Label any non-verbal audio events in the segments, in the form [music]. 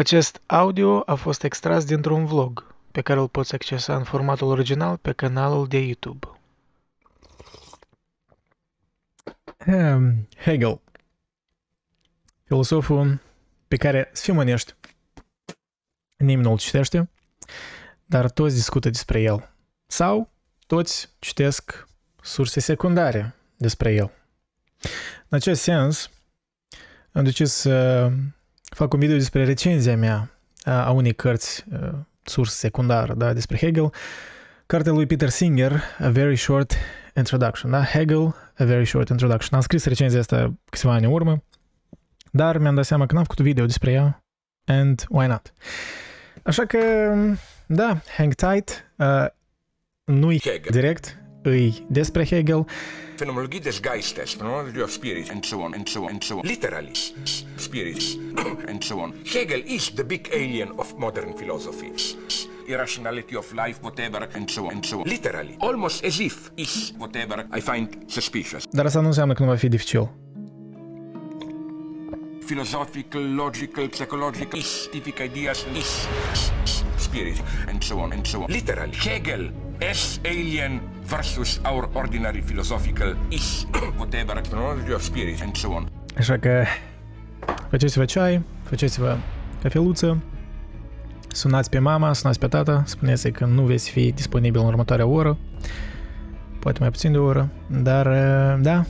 Acest audio a fost extras dintr-un vlog pe care îl poți accesa în formatul original pe canalul de YouTube. Ehm, Hegel. Filosoful pe care, să fim onești, nimeni nu-l citește, dar toți discută despre el. Sau toți citesc surse secundare despre el. În acest sens, am decis să fac un video despre recenzia mea a unei cărți, sursă secundară, da, despre Hegel, cartea lui Peter Singer, A Very Short Introduction, da, Hegel, A Very Short Introduction. Am scris recenzia asta câțiva ani în urmă, dar mi-am dat seama că n-am făcut un video despre ea, and why not? Așa că, da, hang tight, uh, nu-i Hegel. direct, îi despre Hegel, Phenomenologie des Geistes, phenomenology of spirit, and so on, and so on, and so on. Literally, spirits, [coughs] and so on. Hegel is the big alien of modern philosophy. Irrationality of life, whatever, and so on, and so on. Literally, almost as if is whatever I find suspicious. dar asta nu înseamnă că nu va fi dificil. Philosophical, logical, psychological, scientific ideas, is spirit, and so on, and so on. Literally, Hegel as alien versus our ordinary philosophical is [coughs] whatever, phenomenology of spirit, and so on. Așa că faceți-vă ceai, faceți-vă cafeluță, sunați pe mama, sunați pe tata, spuneți că nu veți fi disponibil în următoarea oră, poate mai puțin de o oră, dar uh, da,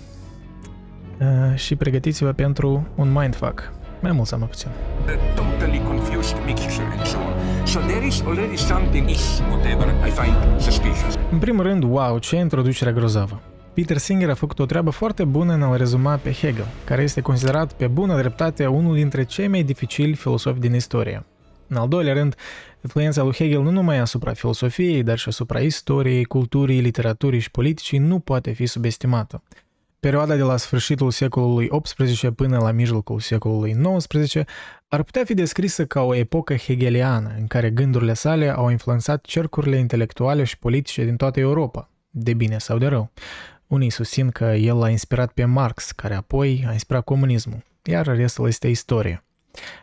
uh, și pregătiți-vă pentru un mindfuck, mai mult sau mai puțin. A totally confused mixture, and so on. So there is already something is whatever I find suspicious. În primul rând, wow, ce introducere grozavă! Peter Singer a făcut o treabă foarte bună în a-l rezuma pe Hegel, care este considerat pe bună dreptate unul dintre cei mai dificili filosofi din istorie. În al doilea rând, influența lui Hegel nu numai asupra filosofiei, dar și asupra istoriei, culturii, literaturii și politicii nu poate fi subestimată. Perioada de la sfârșitul secolului XVIII până la mijlocul secolului XIX ar putea fi descrisă ca o epocă hegeliană, în care gândurile sale au influențat cercurile intelectuale și politice din toată Europa, de bine sau de rău. Unii susțin că el l-a inspirat pe Marx, care apoi a inspirat comunismul, iar restul este istorie.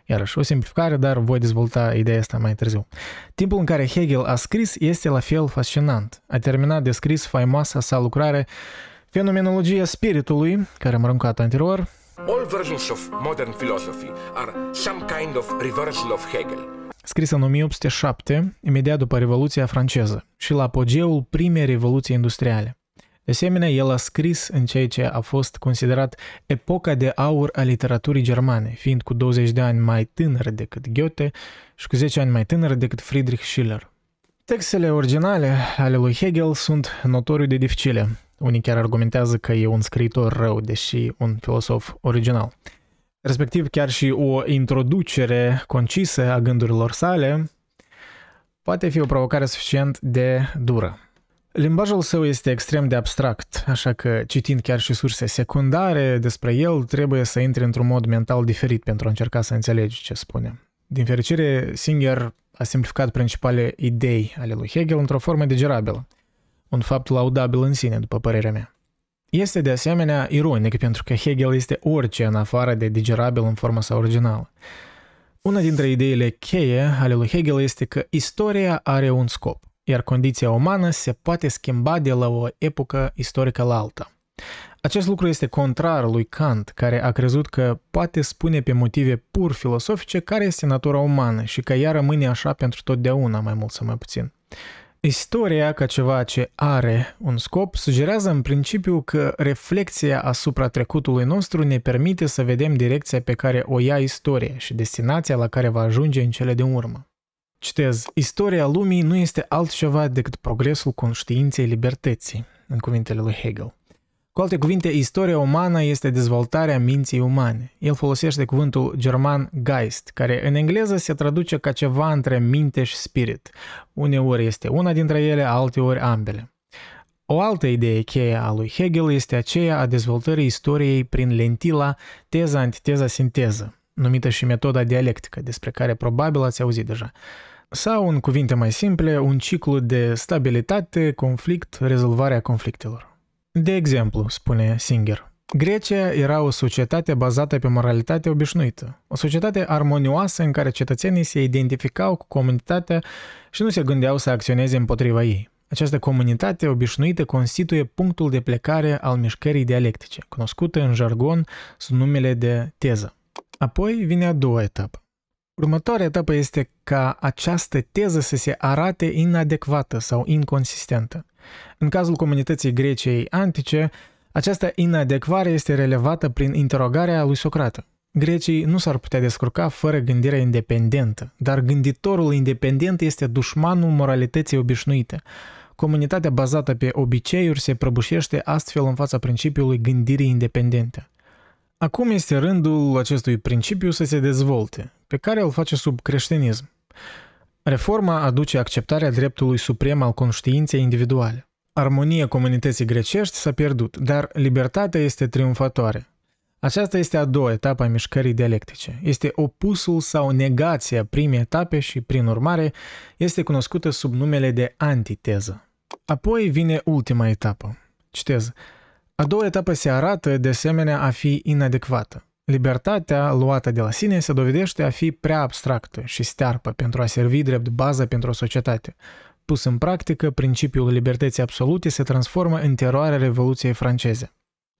Iarăși, o simplificare, dar voi dezvolta ideea asta mai târziu. Timpul în care Hegel a scris este la fel fascinant. A terminat de scris faimoasa sa lucrare Fenomenologia spiritului, care am aruncat anterior, All versions of modern philosophy are some kind of reversal of Hegel. scrisă în 1807, imediat după Revoluția franceză și la apogeul primei revoluții industriale. De asemenea, el a scris în ceea ce a fost considerat epoca de aur a literaturii germane, fiind cu 20 de ani mai tânăr decât Goethe și cu 10 ani mai tânăr decât Friedrich Schiller. Textele originale ale lui Hegel sunt notoriu de dificile. Unii chiar argumentează că e un scriitor rău, deși un filosof original. Respectiv, chiar și o introducere concisă a gândurilor sale poate fi o provocare suficient de dură. Limbajul său este extrem de abstract, așa că citind chiar și surse secundare despre el, trebuie să intri într-un mod mental diferit pentru a încerca să înțelegi ce spune. Din fericire, Singer a simplificat principale idei ale lui Hegel într-o formă digerabilă, un fapt laudabil în sine, după părerea mea. Este de asemenea ironic pentru că Hegel este orice în afară de digerabil în forma sa originală. Una dintre ideile cheie ale lui Hegel este că istoria are un scop, iar condiția umană se poate schimba de la o epocă istorică la alta. Acest lucru este contrar lui Kant, care a crezut că poate spune pe motive pur filosofice care este natura umană și că ea rămâne așa pentru totdeauna, mai mult sau mai puțin. Istoria, ca ceva ce are un scop, sugerează în principiu că reflexia asupra trecutului nostru ne permite să vedem direcția pe care o ia istoria și destinația la care va ajunge în cele din urmă. Citez, istoria lumii nu este altceva decât progresul conștiinței libertății, în cuvintele lui Hegel. Cu alte cuvinte, istoria umană este dezvoltarea minții umane. El folosește cuvântul german Geist, care în engleză se traduce ca ceva între minte și spirit. Uneori este una dintre ele, alteori ambele. O altă idee cheie a lui Hegel este aceea a dezvoltării istoriei prin lentila teza-antiteza-sinteză, numită și metoda dialectică, despre care probabil ați auzit deja. Sau, în cuvinte mai simple, un ciclu de stabilitate, conflict, rezolvarea conflictelor. De exemplu, spune Singer, Grecia era o societate bazată pe moralitate obișnuită, o societate armonioasă în care cetățenii se identificau cu comunitatea și nu se gândeau să acționeze împotriva ei. Această comunitate obișnuită constituie punctul de plecare al mișcării dialectice, cunoscută în jargon sub numele de teză. Apoi vine a doua etapă. Următoarea etapă este ca această teză să se arate inadecvată sau inconsistentă. În cazul comunității Greciei antice, această inadecvare este relevată prin interogarea lui Socrate. Grecii nu s-ar putea descurca fără gândirea independentă, dar gânditorul independent este dușmanul moralității obișnuite. Comunitatea bazată pe obiceiuri se prăbușește astfel în fața principiului gândirii independente. Acum este rândul acestui principiu să se dezvolte, pe care îl face sub creștinism. Reforma aduce acceptarea dreptului suprem al conștiinței individuale. Armonia comunității grecești s-a pierdut, dar libertatea este triumfatoare. Aceasta este a doua etapă a mișcării dialectice. Este opusul sau negația primei etape și, prin urmare, este cunoscută sub numele de antiteză. Apoi vine ultima etapă. Citez. A doua etapă se arată de asemenea a fi inadecvată. Libertatea luată de la sine se dovedește a fi prea abstractă și stearpă pentru a servi drept bază pentru o societate. Pus în practică, principiul libertății absolute se transformă în teroarea Revoluției franceze.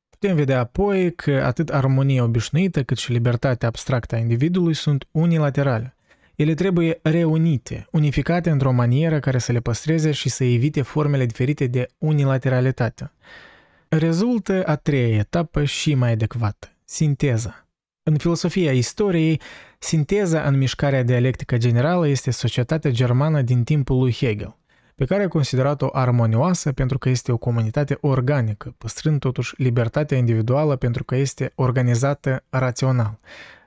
Putem vedea apoi că atât armonia obișnuită cât și libertatea abstractă a individului sunt unilaterale. Ele trebuie reunite, unificate într-o manieră care să le păstreze și să evite formele diferite de unilateralitate. Rezultă a treia etapă și mai adecvată, sinteza. În filosofia istoriei, sinteza în mișcarea dialectică generală este societatea germană din timpul lui Hegel, pe care a considerat-o armonioasă pentru că este o comunitate organică, păstrând totuși libertatea individuală pentru că este organizată rațional.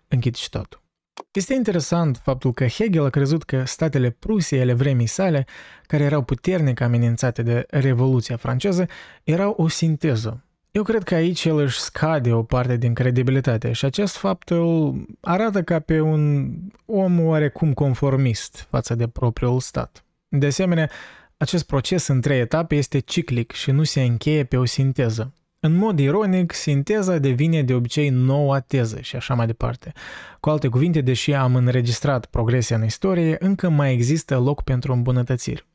Închid citatul. Este interesant faptul că Hegel a crezut că statele Prusiei ale vremii sale, care erau puternic amenințate de Revoluția franceză, erau o sinteză. Eu cred că aici el își scade o parte din credibilitate și acest fapt îl arată ca pe un om oarecum conformist față de propriul stat. De asemenea, acest proces în trei etape este ciclic și nu se încheie pe o sinteză. În mod ironic, sinteza devine de obicei noua teză și așa mai departe. Cu alte cuvinte, deși am înregistrat progresia în istorie, încă mai există loc pentru îmbunătățiri.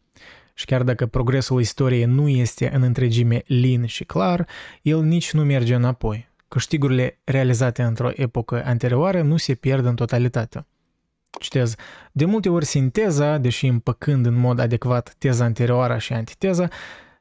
Și chiar dacă progresul istoriei nu este în întregime lin și clar, el nici nu merge înapoi. Câștigurile realizate într-o epocă anterioară nu se pierd în totalitate. Citez, de multe ori sinteza, deși împăcând în mod adecvat teza anterioară și antiteza,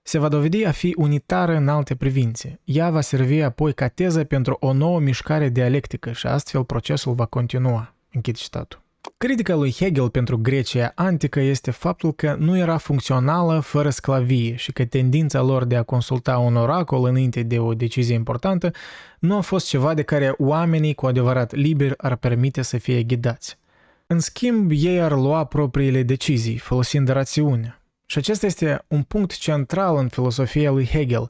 se va dovedi a fi unitară în alte privințe. Ea va servi apoi ca teză pentru o nouă mișcare dialectică și astfel procesul va continua. Închid citatul. Critica lui Hegel pentru Grecia antică este faptul că nu era funcțională fără sclavie și că tendința lor de a consulta un oracol înainte de o decizie importantă nu a fost ceva de care oamenii cu adevărat liberi ar permite să fie ghidați. În schimb, ei ar lua propriile decizii, folosind rațiunea. Și acesta este un punct central în filosofia lui Hegel.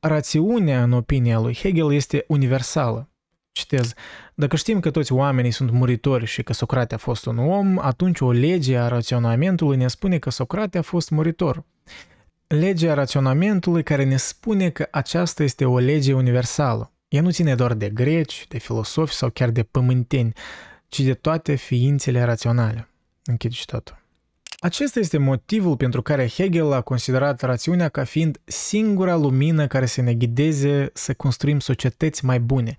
Rațiunea, în opinia lui Hegel, este universală. Citez, dacă știm că toți oamenii sunt muritori și că Socrate a fost un om, atunci o lege a raționamentului ne spune că Socrate a fost muritor. Legea raționamentului care ne spune că aceasta este o lege universală. Ea nu ține doar de greci, de filosofi sau chiar de pământeni, ci de toate ființele raționale. Închid citatul. Acesta este motivul pentru care Hegel a considerat rațiunea ca fiind singura lumină care să ne ghideze să construim societăți mai bune,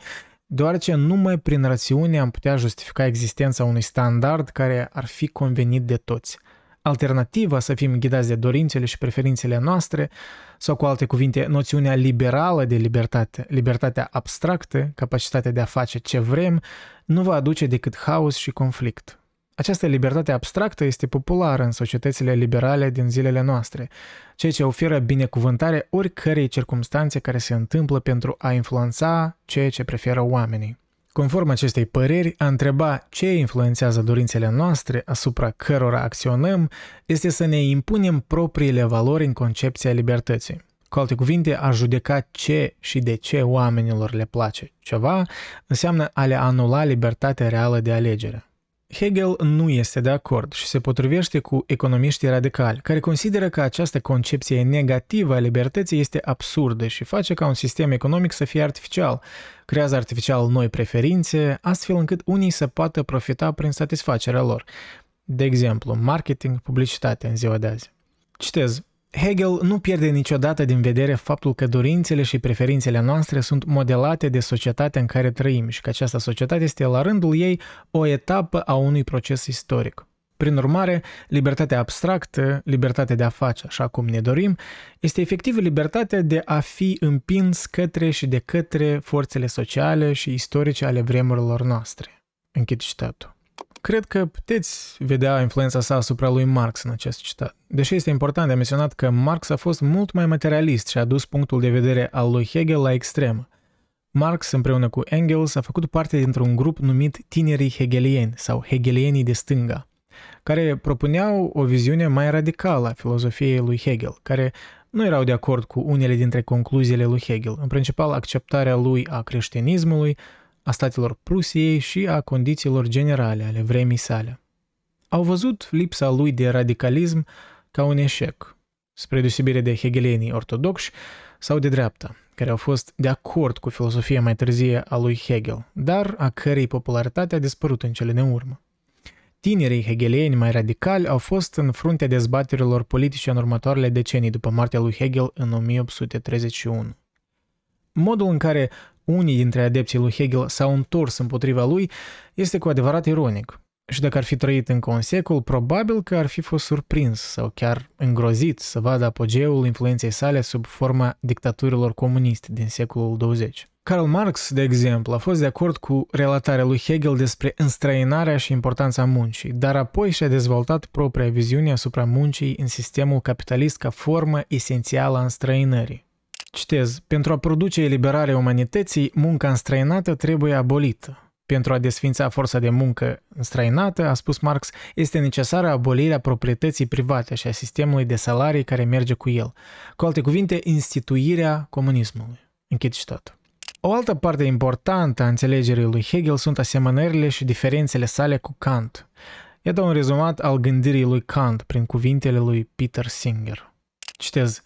deoarece numai prin rațiune am putea justifica existența unui standard care ar fi convenit de toți. Alternativa să fim ghidați de dorințele și preferințele noastre, sau cu alte cuvinte, noțiunea liberală de libertate, libertatea abstractă, capacitatea de a face ce vrem, nu va aduce decât haos și conflict. Această libertate abstractă este populară în societățile liberale din zilele noastre, ceea ce oferă binecuvântare oricărei circumstanțe care se întâmplă pentru a influența ceea ce preferă oamenii. Conform acestei păreri, a întreba ce influențează dorințele noastre asupra cărora acționăm este să ne impunem propriile valori în concepția libertății. Cu alte cuvinte, a judeca ce și de ce oamenilor le place ceva înseamnă a le anula libertatea reală de alegere. Hegel nu este de acord și se potrivește cu economiștii radicali, care consideră că această concepție negativă a libertății este absurdă și face ca un sistem economic să fie artificial, creează artificial noi preferințe, astfel încât unii să poată profita prin satisfacerea lor. De exemplu, marketing, publicitate în ziua de azi. Citez, Hegel nu pierde niciodată din vedere faptul că dorințele și preferințele noastre sunt modelate de societatea în care trăim și că această societate este la rândul ei o etapă a unui proces istoric. Prin urmare, libertatea abstractă, libertatea de a face așa cum ne dorim, este efectiv libertatea de a fi împins către și de către forțele sociale și istorice ale vremurilor noastre. Închid citatul. Cred că puteți vedea influența sa asupra lui Marx în acest citat. Deși este important de menționat că Marx a fost mult mai materialist și a dus punctul de vedere al lui Hegel la extremă. Marx, împreună cu Engels, a făcut parte dintr-un grup numit Tinerii Hegelieni sau Hegelienii de stânga, care propuneau o viziune mai radicală a filozofiei lui Hegel, care nu erau de acord cu unele dintre concluziile lui Hegel, în principal acceptarea lui a creștinismului, a statelor Prusiei și a condițiilor generale ale vremii sale. Au văzut lipsa lui de radicalism ca un eșec, spre deosebire de hegelienii ortodoxi sau de dreapta, care au fost de acord cu filosofia mai târzie a lui Hegel, dar a cărei popularitate a dispărut în cele din urmă. Tinerii hegelieni mai radicali au fost în fruntea dezbaterilor politice în următoarele decenii după moartea lui Hegel în 1831. Modul în care unii dintre adepții lui Hegel s-au întors împotriva lui este cu adevărat ironic. Și dacă ar fi trăit încă un secol, probabil că ar fi fost surprins sau chiar îngrozit să vadă apogeul influenței sale sub forma dictaturilor comuniste din secolul 20. Karl Marx, de exemplu, a fost de acord cu relatarea lui Hegel despre înstrăinarea și importanța muncii, dar apoi și-a dezvoltat propria viziune asupra muncii în sistemul capitalist ca formă esențială a înstrăinării. Citez, pentru a produce eliberarea umanității, munca înstrăinată trebuie abolită. Pentru a desfința forța de muncă înstrăinată, a spus Marx, este necesară abolirea proprietății private și a sistemului de salarii care merge cu el. Cu alte cuvinte, instituirea comunismului. Închid tot. O altă parte importantă a înțelegerii lui Hegel sunt asemănările și diferențele sale cu Kant. Iată un rezumat al gândirii lui Kant prin cuvintele lui Peter Singer. Citez,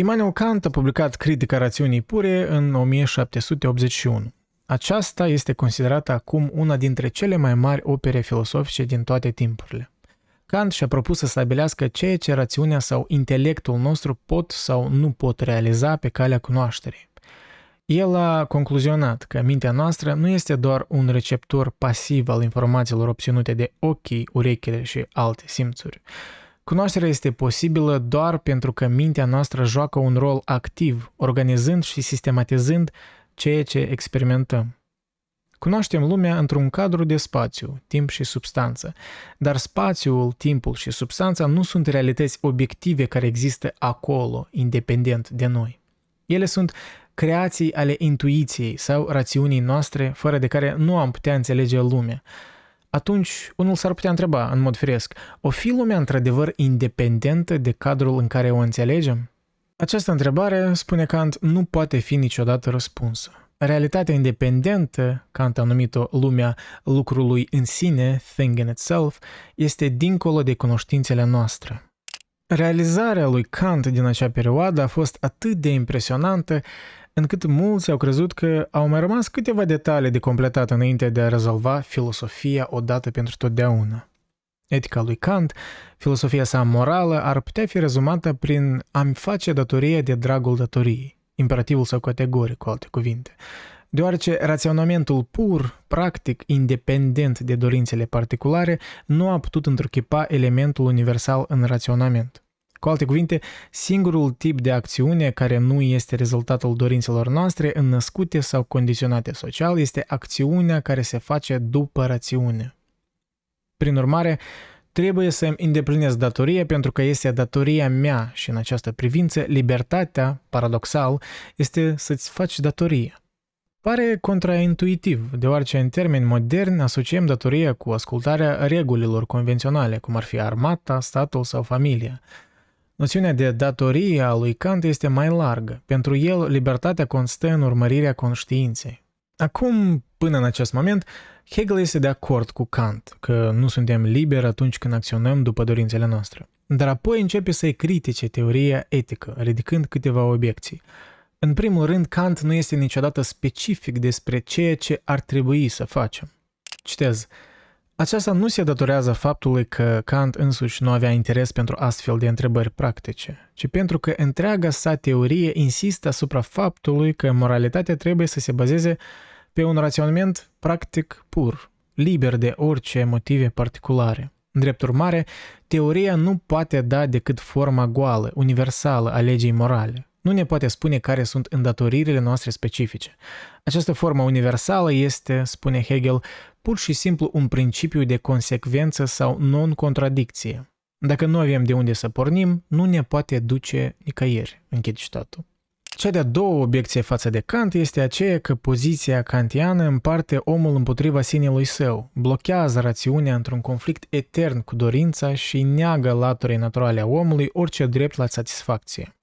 Immanuel Kant a publicat Critica rațiunii pure în 1781. Aceasta este considerată acum una dintre cele mai mari opere filosofice din toate timpurile. Kant și-a propus să stabilească ceea ce rațiunea sau intelectul nostru pot sau nu pot realiza pe calea cunoașterii. El a concluzionat că mintea noastră nu este doar un receptor pasiv al informațiilor obținute de ochii, urechile și alte simțuri, Cunoașterea este posibilă doar pentru că mintea noastră joacă un rol activ, organizând și sistematizând ceea ce experimentăm. Cunoaștem lumea într-un cadru de spațiu, timp și substanță, dar spațiul, timpul și substanța nu sunt realități obiective care există acolo, independent de noi. Ele sunt creații ale intuiției sau rațiunii noastre, fără de care nu am putea înțelege lumea, atunci unul s-ar putea întreba, în mod firesc, o fi lumea într-adevăr independentă de cadrul în care o înțelegem? Această întrebare, spune Kant, nu poate fi niciodată răspunsă. Realitatea independentă, Kant a numit-o lumea lucrului în sine, thing in itself, este dincolo de cunoștințele noastre. Realizarea lui Kant din acea perioadă a fost atât de impresionantă încât mulți au crezut că au mai rămas câteva detalii de completat înainte de a rezolva filosofia odată pentru totdeauna. Etica lui Kant, filosofia sa morală, ar putea fi rezumată prin a-mi face datoria de dragul datoriei, imperativul sau categoric, cu alte cuvinte, deoarece raționamentul pur, practic, independent de dorințele particulare, nu a putut întruchipa elementul universal în raționament. Cu alte cuvinte, singurul tip de acțiune care nu este rezultatul dorințelor noastre înnăscute sau condiționate social este acțiunea care se face după rațiune. Prin urmare, trebuie să îmi îndeplinesc datoria pentru că este datoria mea și în această privință libertatea, paradoxal, este să-ți faci datoria. Pare contraintuitiv, deoarece în termeni moderni asociem datoria cu ascultarea regulilor convenționale, cum ar fi armata, statul sau familia – Noțiunea de datorie a lui Kant este mai largă. Pentru el, libertatea constă în urmărirea conștiinței. Acum, până în acest moment, Hegel este de acord cu Kant că nu suntem liberi atunci când acționăm după dorințele noastre. Dar apoi începe să-i critique teoria etică, ridicând câteva obiecții. În primul rând, Kant nu este niciodată specific despre ceea ce ar trebui să facem. Citez. Aceasta nu se datorează faptului că Kant însuși nu avea interes pentru astfel de întrebări practice, ci pentru că întreaga sa teorie insistă asupra faptului că moralitatea trebuie să se bazeze pe un raționament practic pur, liber de orice motive particulare. În drept urmare, teoria nu poate da decât forma goală, universală a legii morale. Nu ne poate spune care sunt îndatoririle noastre specifice. Această formă universală este, spune Hegel, pur și simplu un principiu de consecvență sau non-contradicție. Dacă nu avem de unde să pornim, nu ne poate duce nicăieri, închid citatul. Cea de-a doua obiecție față de Kant este aceea că poziția kantiană împarte omul împotriva sinelui său, blochează rațiunea într-un conflict etern cu dorința și neagă laturii naturale a omului orice drept la satisfacție.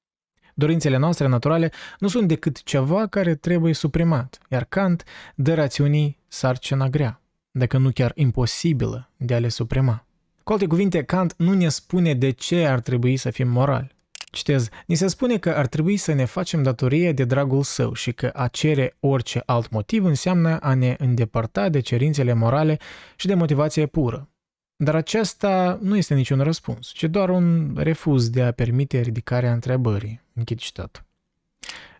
Dorințele noastre naturale nu sunt decât ceva care trebuie suprimat, iar Kant dă rațiunii sarcina grea, dacă nu chiar imposibilă de a le suprima. Cu alte cuvinte, Kant nu ne spune de ce ar trebui să fim morali. Citez, ni se spune că ar trebui să ne facem datorie de dragul său și că a cere orice alt motiv înseamnă a ne îndepărta de cerințele morale și de motivație pură. Dar acesta nu este niciun răspuns, ci doar un refuz de a permite ridicarea întrebării. Închid citatul.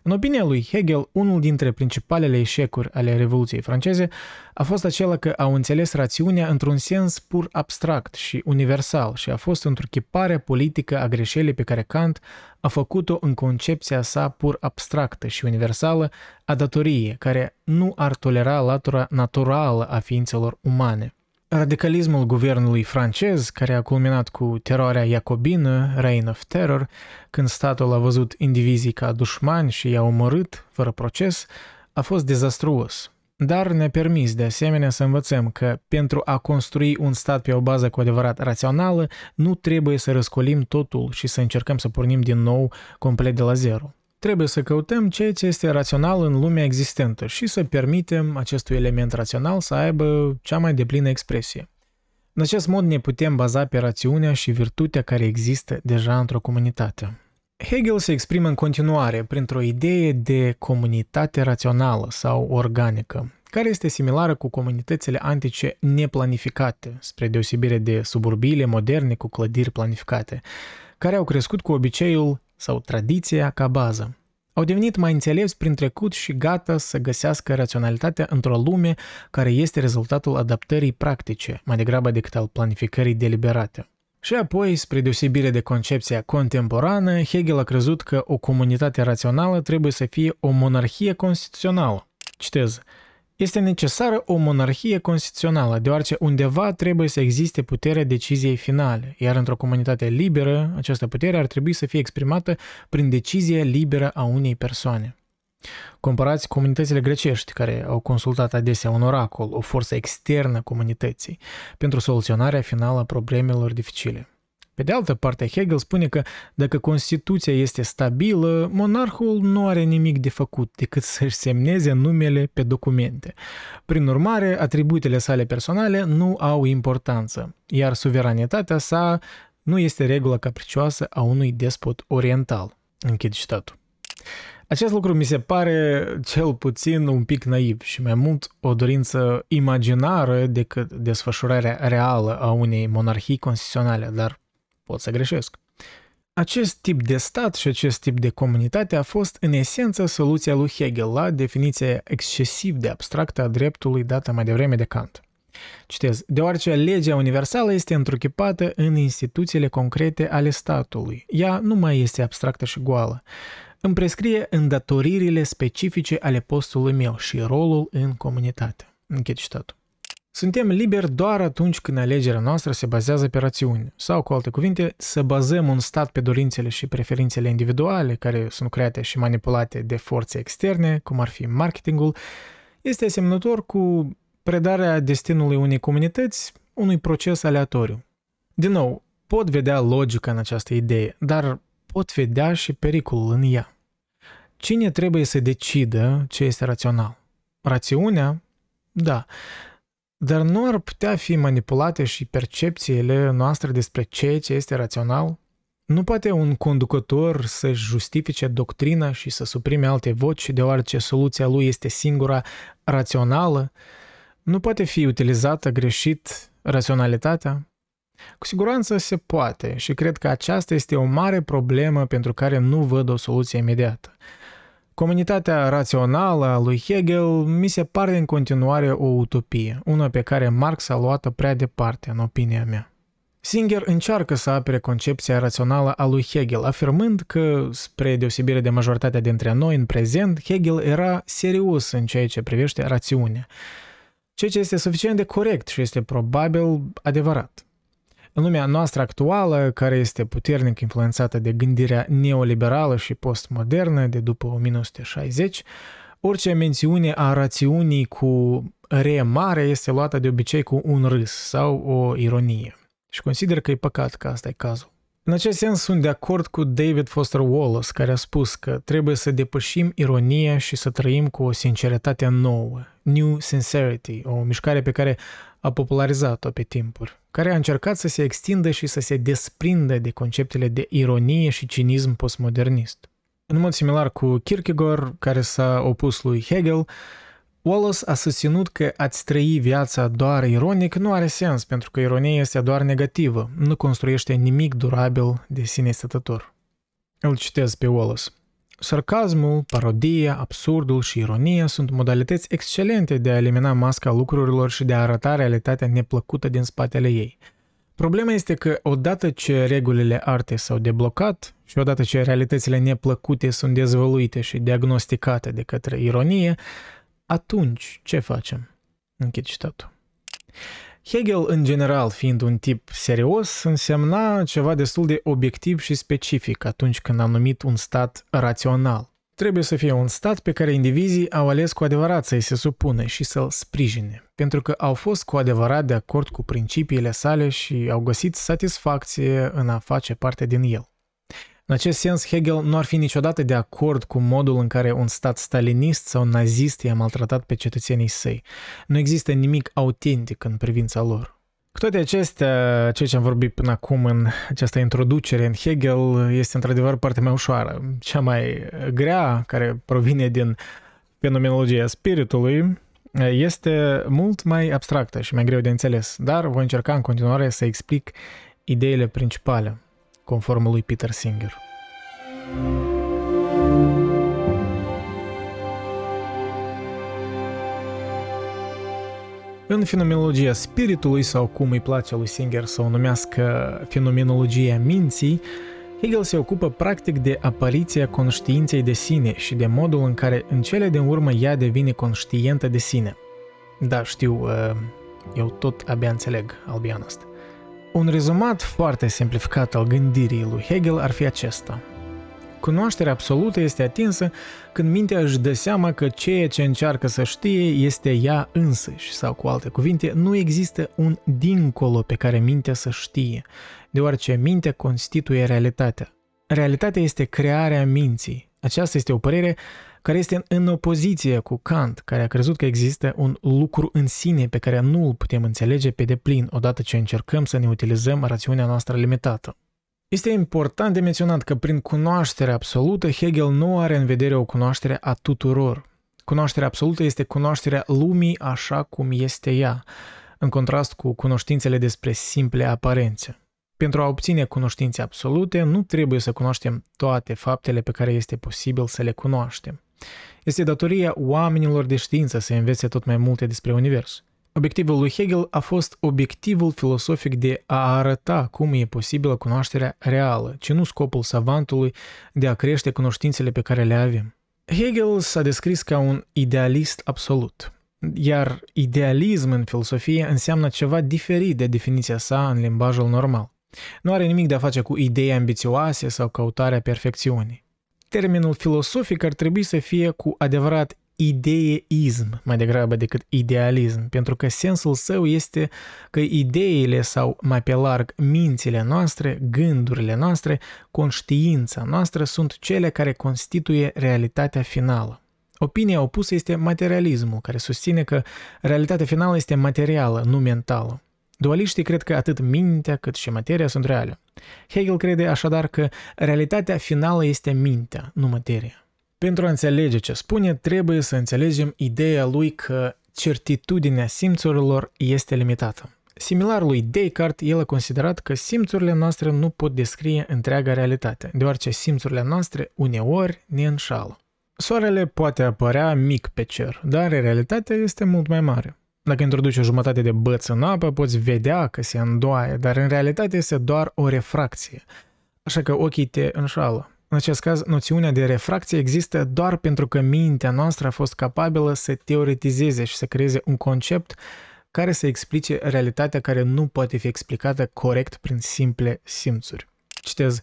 În opinia lui Hegel, unul dintre principalele eșecuri ale Revoluției franceze a fost acela că au înțeles rațiunea într-un sens pur abstract și universal și a fost întruchiparea politică a greșelii pe care Kant a făcut-o în concepția sa pur abstractă și universală a datoriei, care nu ar tolera latura naturală a ființelor umane. Radicalismul guvernului francez, care a culminat cu teroarea iacobină, Reign of Terror, când statul a văzut indivizii ca dușmani și i-a omorât, fără proces, a fost dezastruos. Dar ne-a permis de asemenea să învățăm că pentru a construi un stat pe o bază cu adevărat rațională, nu trebuie să răscolim totul și să încercăm să pornim din nou complet de la zero. Trebuie să căutăm ceea ce este rațional în lumea existentă și să permitem acestui element rațional să aibă cea mai deplină expresie. În acest mod ne putem baza pe rațiunea și virtutea care există deja într-o comunitate. Hegel se exprimă în continuare printr-o idee de comunitate rațională sau organică, care este similară cu comunitățile antice neplanificate, spre deosebire de suburbiile moderne cu clădiri planificate, care au crescut cu obiceiul sau tradiția ca bază. Au devenit mai înțelepți prin trecut și gata să găsească raționalitatea într-o lume care este rezultatul adaptării practice, mai degrabă decât al planificării deliberate. Și apoi, spre deosebire de concepția contemporană, Hegel a crezut că o comunitate rațională trebuie să fie o monarhie constituțională. Citez, este necesară o monarhie constituțională, deoarece undeva trebuie să existe puterea deciziei finale, iar într-o comunitate liberă, această putere ar trebui să fie exprimată prin decizia liberă a unei persoane. Comparați comunitățile grecești, care au consultat adesea un oracol, o forță externă comunității, pentru soluționarea finală a problemelor dificile. Pe de altă parte, Hegel spune că dacă Constituția este stabilă, monarhul nu are nimic de făcut decât să-și semneze numele pe documente. Prin urmare, atributele sale personale nu au importanță, iar suveranitatea sa nu este regula capricioasă a unui despot oriental. Închid citatul. Acest lucru mi se pare cel puțin un pic naiv și mai mult o dorință imaginară decât desfășurarea reală a unei monarhii constituționale, dar pot să greșesc. Acest tip de stat și acest tip de comunitate a fost în esență soluția lui Hegel la definiția excesiv de abstractă a dreptului dată mai devreme de Kant. Citez, deoarece legea universală este întruchipată în instituțiile concrete ale statului. Ea nu mai este abstractă și goală. Îmi prescrie îndatoririle specifice ale postului meu și rolul în comunitate. Închid citatul. Suntem liberi doar atunci când alegerea noastră se bazează pe rațiuni, sau, cu alte cuvinte, să bazăm un stat pe dorințele și preferințele individuale care sunt create și manipulate de forțe externe, cum ar fi marketingul, este asemănător cu predarea destinului unei comunități unui proces aleatoriu. Din nou, pot vedea logica în această idee, dar pot vedea și pericolul în ea. Cine trebuie să decidă ce este rațional? Rațiunea? Da, dar nu ar putea fi manipulate și percepțiile noastre despre ceea ce este rațional? Nu poate un conducător să-și justifice doctrina și să suprime alte voci deoarece soluția lui este singura rațională? Nu poate fi utilizată greșit raționalitatea? Cu siguranță se poate și cred că aceasta este o mare problemă pentru care nu văd o soluție imediată. Comunitatea rațională a lui Hegel mi se pare în continuare o utopie, una pe care Marx a luat-o prea departe, în opinia mea. Singer încearcă să apere concepția rațională a lui Hegel, afirmând că, spre deosebire de majoritatea dintre noi în prezent, Hegel era serios în ceea ce privește rațiunea, ceea ce este suficient de corect și este probabil adevărat. În lumea noastră actuală, care este puternic influențată de gândirea neoliberală și postmodernă de după 1960, orice mențiune a rațiunii cu re mare este luată de obicei cu un râs sau o ironie. Și consider că e păcat că asta e cazul. În acest sens sunt de acord cu David Foster Wallace, care a spus că trebuie să depășim ironia și să trăim cu o sinceritate nouă, New Sincerity, o mișcare pe care a popularizat-o pe timpuri, care a încercat să se extindă și să se desprindă de conceptele de ironie și cinism postmodernist. În mod similar cu Kierkegaard, care s-a opus lui Hegel, Wallace a susținut că a-ți trăi viața doar ironic nu are sens, pentru că ironia este doar negativă, nu construiește nimic durabil de sine stătător. Îl citez pe Wallace. Sarcasmul, parodia, absurdul și ironia sunt modalități excelente de a elimina masca lucrurilor și de a arăta realitatea neplăcută din spatele ei. Problema este că odată ce regulile artei s-au deblocat și odată ce realitățile neplăcute sunt dezvăluite și diagnosticate de către ironie, atunci ce facem? Închid citatul. Hegel, în general, fiind un tip serios, însemna ceva destul de obiectiv și specific atunci când a numit un stat rațional. Trebuie să fie un stat pe care indivizii au ales cu adevărat să-i se supună și să-l sprijine, pentru că au fost cu adevărat de acord cu principiile sale și au găsit satisfacție în a face parte din el. În acest sens, Hegel nu ar fi niciodată de acord cu modul în care un stat stalinist sau nazist i-a maltratat pe cetățenii săi. Nu există nimic autentic în privința lor. Cu toate acestea, ceea ce am vorbit până acum în această introducere în Hegel este într-adevăr partea mai ușoară. Cea mai grea, care provine din fenomenologia spiritului, este mult mai abstractă și mai greu de înțeles, dar voi încerca în continuare să explic ideile principale conform lui Peter Singer. În fenomenologia spiritului, sau cum îi place lui Singer să o numească fenomenologia minții, Hegel se ocupă practic de apariția conștiinței de sine și de modul în care în cele din urmă ea devine conștientă de sine. Da, știu, uh, eu tot abia înțeleg albian asta. Un rezumat foarte simplificat al gândirii lui Hegel ar fi acesta. Cunoașterea absolută este atinsă când mintea își dă seama că ceea ce încearcă să știe este ea însăși, sau cu alte cuvinte, nu există un dincolo pe care mintea să știe, deoarece mintea constituie realitatea. Realitatea este crearea minții. Aceasta este o părere care este în opoziție cu Kant, care a crezut că există un lucru în sine pe care nu îl putem înțelege pe deplin odată ce încercăm să ne utilizăm rațiunea noastră limitată. Este important de menționat că prin cunoaștere absolută, Hegel nu are în vedere o cunoaștere a tuturor. Cunoașterea absolută este cunoașterea lumii așa cum este ea, în contrast cu cunoștințele despre simple aparențe. Pentru a obține cunoștințe absolute, nu trebuie să cunoaștem toate faptele pe care este posibil să le cunoaștem. Este datoria oamenilor de știință să învețe tot mai multe despre univers. Obiectivul lui Hegel a fost obiectivul filosofic de a arăta cum e posibilă cunoașterea reală, ci nu scopul savantului de a crește cunoștințele pe care le avem. Hegel s-a descris ca un idealist absolut, iar idealism în filosofie înseamnă ceva diferit de definiția sa în limbajul normal. Nu are nimic de a face cu idei ambițioase sau căutarea perfecțiunii termenul filosofic ar trebui să fie cu adevărat ideeism mai degrabă decât idealism, pentru că sensul său este că ideile sau, mai pe larg, mințile noastre, gândurile noastre, conștiința noastră sunt cele care constituie realitatea finală. Opinia opusă este materialismul, care susține că realitatea finală este materială, nu mentală. Dualiștii cred că atât mintea cât și materia sunt reale. Hegel crede așadar că realitatea finală este mintea, nu materia. Pentru a înțelege ce spune, trebuie să înțelegem ideea lui că certitudinea simțurilor este limitată. Similar lui Descartes, el a considerat că simțurile noastre nu pot descrie întreaga realitate, deoarece simțurile noastre uneori ne înșală. Soarele poate apărea mic pe cer, dar realitatea este mult mai mare. Dacă introduci o jumătate de băț în apă, poți vedea că se îndoaie, dar în realitate este doar o refracție, așa că ochii te înșală. În acest caz, noțiunea de refracție există doar pentru că mintea noastră a fost capabilă să teoretizeze și să creeze un concept care să explice realitatea care nu poate fi explicată corect prin simple simțuri. Citez,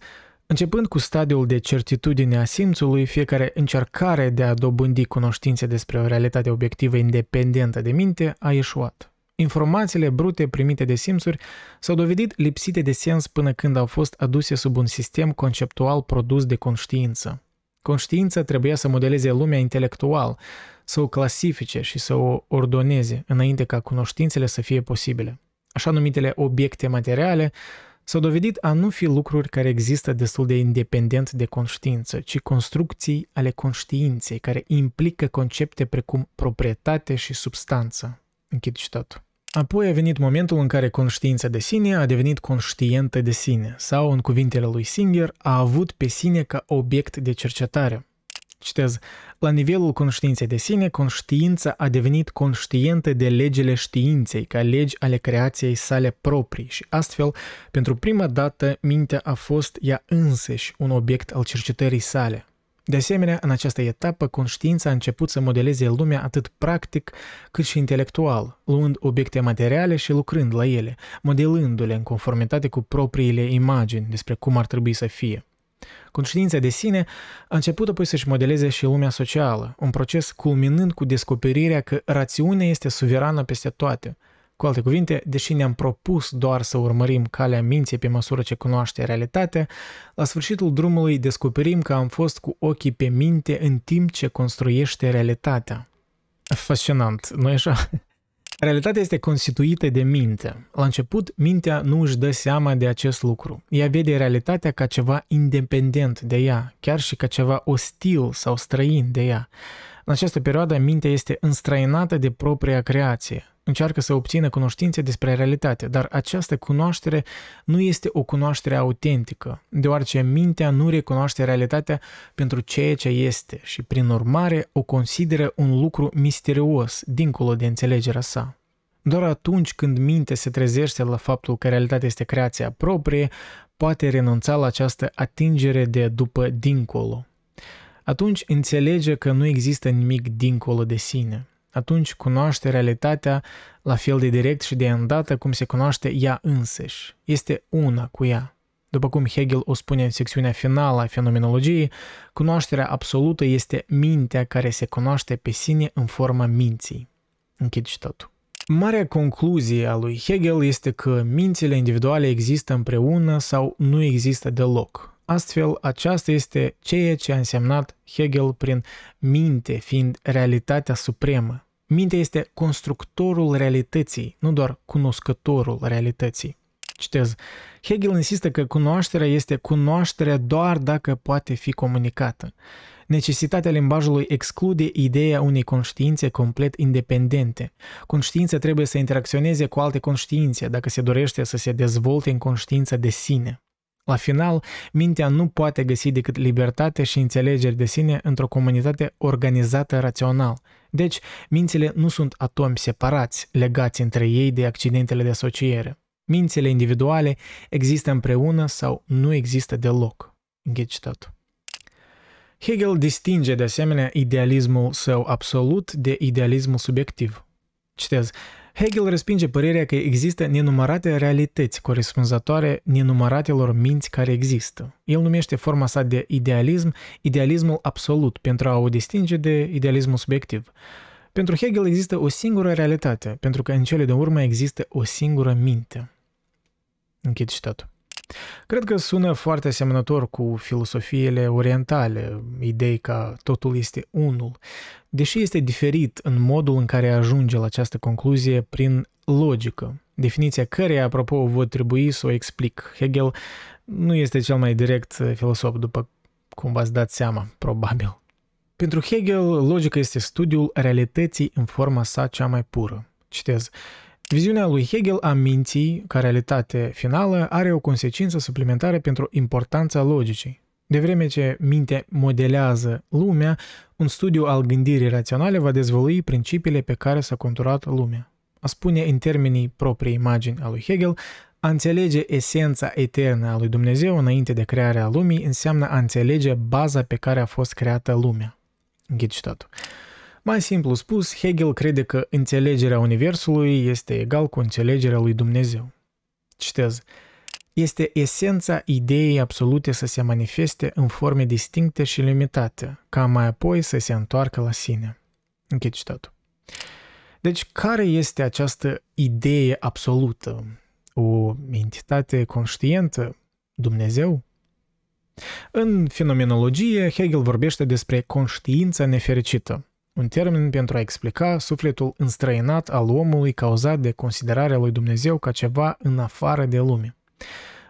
Începând cu stadiul de certitudine a simțului, fiecare încercare de a dobândi cunoștințe despre o realitate obiectivă independentă de minte a ieșuat. Informațiile brute primite de simțuri s-au dovedit lipsite de sens până când au fost aduse sub un sistem conceptual produs de conștiință. Conștiința trebuia să modeleze lumea intelectual, să o clasifice și să o ordoneze înainte ca cunoștințele să fie posibile. Așa numitele obiecte materiale s-au dovedit a nu fi lucruri care există destul de independent de conștiință, ci construcții ale conștiinței care implică concepte precum proprietate și substanță. Închid citatul. Apoi a venit momentul în care conștiința de sine a devenit conștientă de sine, sau, în cuvintele lui Singer, a avut pe sine ca obiect de cercetare. Citez, la nivelul conștiinței de sine, conștiința a devenit conștientă de legile științei, ca legi ale creației sale proprii și astfel, pentru prima dată, mintea a fost ea însăși un obiect al cercetării sale. De asemenea, în această etapă, conștiința a început să modeleze lumea atât practic cât și intelectual, luând obiecte materiale și lucrând la ele, modelându-le în conformitate cu propriile imagini despre cum ar trebui să fie. Conștiința de sine a început apoi să-și modeleze și lumea socială, un proces culminând cu descoperirea că rațiunea este suverană peste toate. Cu alte cuvinte, deși ne-am propus doar să urmărim calea minții pe măsură ce cunoaște realitatea, la sfârșitul drumului descoperim că am fost cu ochii pe minte în timp ce construiește realitatea. Fascinant, nu așa? Realitatea este constituită de minte. La început, mintea nu își dă seama de acest lucru. Ea vede realitatea ca ceva independent de ea, chiar și ca ceva ostil sau străin de ea. În această perioadă, mintea este înstrăinată de propria creație. Încearcă să obțină cunoștințe despre realitate, dar această cunoaștere nu este o cunoaștere autentică, deoarece mintea nu recunoaște realitatea pentru ceea ce este și, prin urmare, o consideră un lucru misterios, dincolo de înțelegerea sa. Doar atunci când mintea se trezește la faptul că realitatea este creația proprie, poate renunța la această atingere de după dincolo atunci înțelege că nu există nimic dincolo de sine. Atunci cunoaște realitatea la fel de direct și de îndată cum se cunoaște ea însăși. Este una cu ea. După cum Hegel o spune în secțiunea finală a fenomenologiei, cunoașterea absolută este mintea care se cunoaște pe sine în forma minții. Închid citatul. Marea concluzie a lui Hegel este că mințile individuale există împreună sau nu există deloc, Astfel, aceasta este ceea ce a însemnat Hegel prin minte fiind realitatea supremă. Mintea este constructorul realității, nu doar cunoscătorul realității. Citez, Hegel insistă că cunoașterea este cunoașterea doar dacă poate fi comunicată. Necesitatea limbajului exclude ideea unei conștiințe complet independente. Conștiința trebuie să interacționeze cu alte conștiințe dacă se dorește să se dezvolte în conștiința de sine. La final, mintea nu poate găsi decât libertate și înțelegeri de sine într-o comunitate organizată rațional. Deci, mințile nu sunt atomi separați, legați între ei de accidentele de asociere. Mințile individuale există împreună sau nu există deloc. Închid citatul. Hegel distinge de asemenea idealismul său absolut de idealismul subiectiv. Citez, Hegel respinge părerea că există nenumărate realități corespunzătoare nenumăratelor minți care există. El numește forma sa de idealism idealismul absolut pentru a o distinge de idealismul subiectiv. Pentru Hegel există o singură realitate, pentru că în cele de urmă există o singură minte. Închid citatul. Cred că sună foarte asemănător cu filosofiile orientale, idei ca totul este unul, deși este diferit în modul în care ajunge la această concluzie prin logică, definiția căreia, apropo, vă trebui să o explic. Hegel nu este cel mai direct filosof, după cum v-ați dat seama, probabil. Pentru Hegel, logica este studiul realității în forma sa cea mai pură. Citez. Viziunea lui Hegel a minții, ca realitate finală, are o consecință suplimentară pentru importanța logicii. De vreme ce mintea modelează lumea, un studiu al gândirii raționale va dezvălui principiile pe care s-a conturat lumea. A spune în termenii proprii imagini a lui Hegel, a înțelege esența eternă a lui Dumnezeu înainte de crearea lumii înseamnă a înțelege baza pe care a fost creată lumea. Închid citatul. Mai simplu spus, Hegel crede că înțelegerea Universului este egal cu înțelegerea lui Dumnezeu. Citez. Este esența ideii absolute să se manifeste în forme distincte și limitate, ca mai apoi să se întoarcă la sine. Închid citatul. Deci, care este această idee absolută? O entitate conștientă? Dumnezeu? În fenomenologie, Hegel vorbește despre conștiința nefericită, un termen pentru a explica sufletul înstrăinat al omului cauzat de considerarea lui Dumnezeu ca ceva în afară de lume.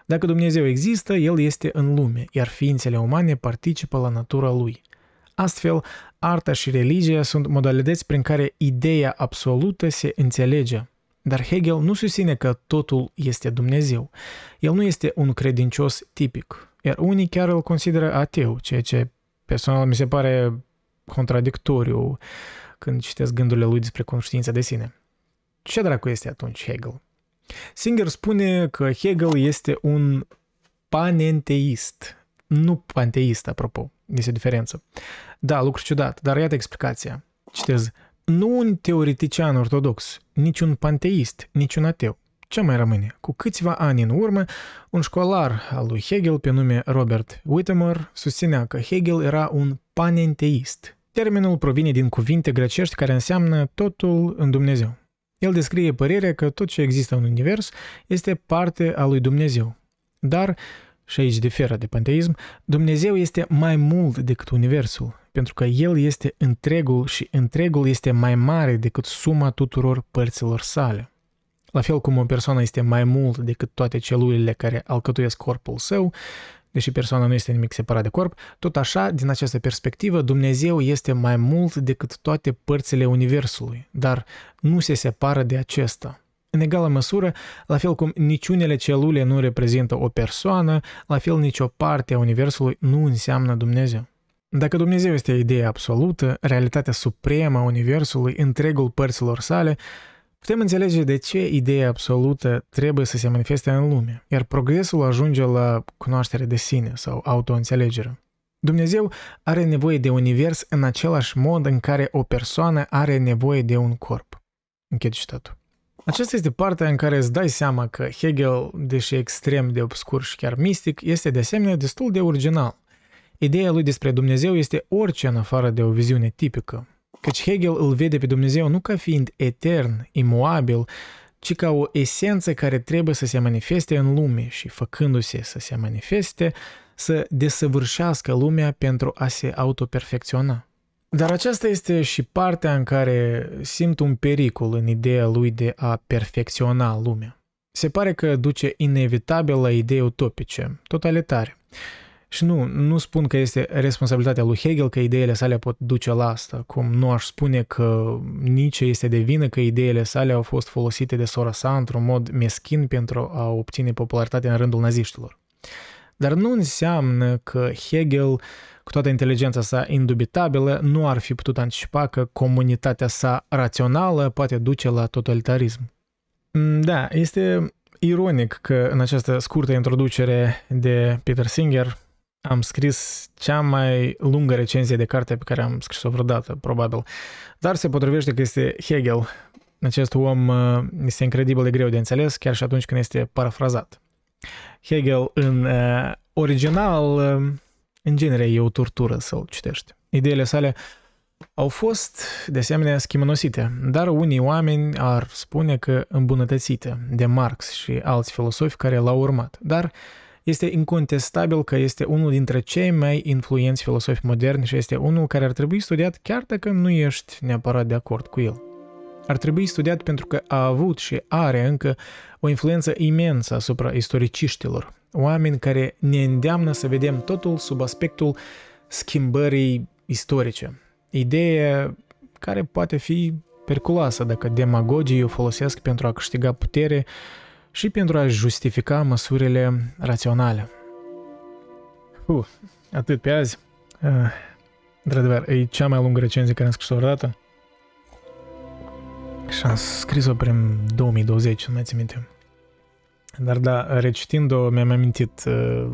Dacă Dumnezeu există, El este în lume, iar ființele umane participă la natura Lui. Astfel, arta și religia sunt modalități prin care ideea absolută se înțelege. Dar Hegel nu susține că totul este Dumnezeu. El nu este un credincios tipic, iar unii chiar îl consideră ateu, ceea ce personal mi se pare contradictoriu când citesc gândurile lui despre conștiința de sine. Ce dracu este atunci Hegel? Singer spune că Hegel este un panenteist, nu panteist, apropo, este o diferență. Da, lucru ciudat, dar iată explicația. Citez, nu un teoretician ortodox, nici un panteist, nici un ateu. Ce mai rămâne? Cu câțiva ani în urmă, un școlar al lui Hegel pe nume Robert Whittemore susținea că Hegel era un panenteist. Termenul provine din cuvinte grecești care înseamnă totul în Dumnezeu. El descrie părerea că tot ce există în univers este parte a lui Dumnezeu. Dar, și aici diferă de panteism, Dumnezeu este mai mult decât universul, pentru că El este întregul și întregul este mai mare decât suma tuturor părților sale. La fel cum o persoană este mai mult decât toate celulele care alcătuiesc corpul său, deși persoana nu este nimic separat de corp, tot așa, din această perspectivă, Dumnezeu este mai mult decât toate părțile Universului, dar nu se separă de acesta. În egală măsură, la fel cum niciunele celule nu reprezintă o persoană, la fel nicio parte a Universului nu înseamnă Dumnezeu. Dacă Dumnezeu este ideea absolută, realitatea supremă a Universului, întregul părților sale, Putem înțelege de ce ideea absolută trebuie să se manifeste în lume, iar progresul ajunge la cunoaștere de sine sau autoînțelegere. Dumnezeu are nevoie de univers în același mod în care o persoană are nevoie de un corp. Închid citatul. Aceasta este partea în care îți dai seama că Hegel, deși extrem de obscur și chiar mistic, este de asemenea destul de original. Ideea lui despre Dumnezeu este orice în afară de o viziune tipică, Căci Hegel îl vede pe Dumnezeu nu ca fiind etern, imuabil, ci ca o esență care trebuie să se manifeste în lume și, făcându-se să se manifeste, să desăvârșească lumea pentru a se autoperfecționa. Dar aceasta este și partea în care simt un pericol în ideea lui de a perfecționa lumea. Se pare că duce inevitabil la idei utopice, totalitare. Și nu, nu spun că este responsabilitatea lui Hegel că ideile sale pot duce la asta, cum nu aș spune că Nietzsche este de vină că ideile sale au fost folosite de sora sa într-un mod meschin pentru a obține popularitate în rândul naziștilor. Dar nu înseamnă că Hegel, cu toată inteligența sa indubitabilă, nu ar fi putut anticipa că comunitatea sa rațională poate duce la totalitarism. Mm, da, este ironic că în această scurtă introducere de Peter Singer am scris cea mai lungă recenzie de carte pe care am scris-o vreodată, probabil. Dar se potrivește că este Hegel. Acest om uh, este incredibil de greu de înțeles, chiar și atunci când este parafrazat. Hegel în uh, original, uh, în genere, e o tortură să-l citești. Ideile sale au fost, de asemenea, schimonosite, dar unii oameni ar spune că îmbunătățite de Marx și alți filosofi care l-au urmat. Dar este incontestabil că este unul dintre cei mai influenți filosofi moderni și este unul care ar trebui studiat chiar dacă nu ești neapărat de acord cu el. Ar trebui studiat pentru că a avut și are încă o influență imensă asupra istoriciștilor, oameni care ne îndeamnă să vedem totul sub aspectul schimbării istorice. Ideea care poate fi periculoasă dacă demagogii o folosesc pentru a câștiga putere și pentru a justifica măsurile raționale. Uh, atât pe azi. Uh, într-adevăr, e cea mai lungă recenzie care am scris-o vreodată. Și am scris-o prin 2020, nu mai țin minte. Dar da, recitind-o, mi-am amintit uh,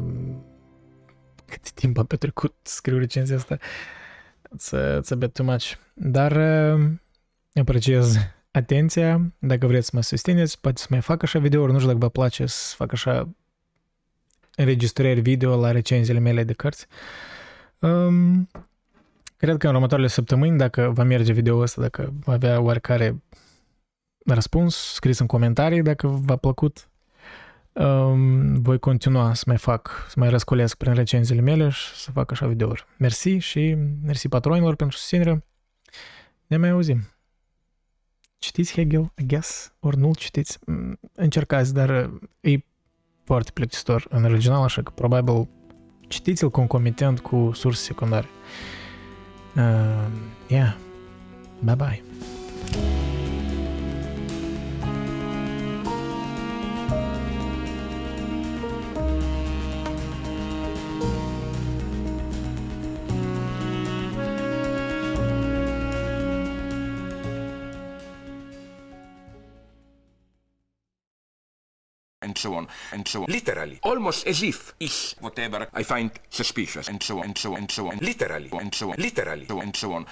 cât timp a petrecut scriu recenzia asta. It's, it's a bit too much. Dar uh, apreciez atenția. Dacă vreți să mă susțineți, poate să mai fac așa videouri. Nu știu dacă vă place să fac așa înregistrări video la recenziile mele de cărți. Um, cred că în următoarele săptămâni, dacă va merge video ăsta, dacă va avea oarecare răspuns scris în comentarii, dacă v-a plăcut, um, voi continua să mai fac, să mai răscolesc prin recenziile mele și să fac așa videouri. Mersi și mersi patronilor pentru susținere. Ne mai auzim. Citiți Hegel, I guess, ori nu-l citiți. Încercați, dar e foarte plictisitor în original, așa că probabil citiți-l concomitent cu surse secundare. Uh, yeah. Bye-bye. And so on. Literally, almost as if is whatever I find suspicious and so on and so on and so on. Literally and so on. Literally so and so on.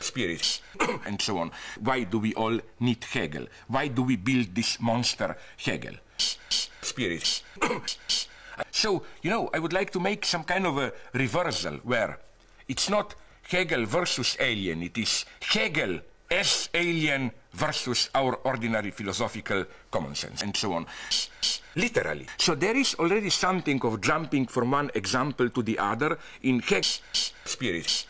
Spirits [coughs] and so on. Why do we all need Hegel? Why do we build this monster Hegel? Spirits. [coughs] so, you know, I would like to make some kind of a reversal where it's not Hegel versus alien, it is Hegel as alien versus our ordinary philosophical common sense, and so on. Literally. So there is already something of jumping from one example to the other in Hegel's spirits.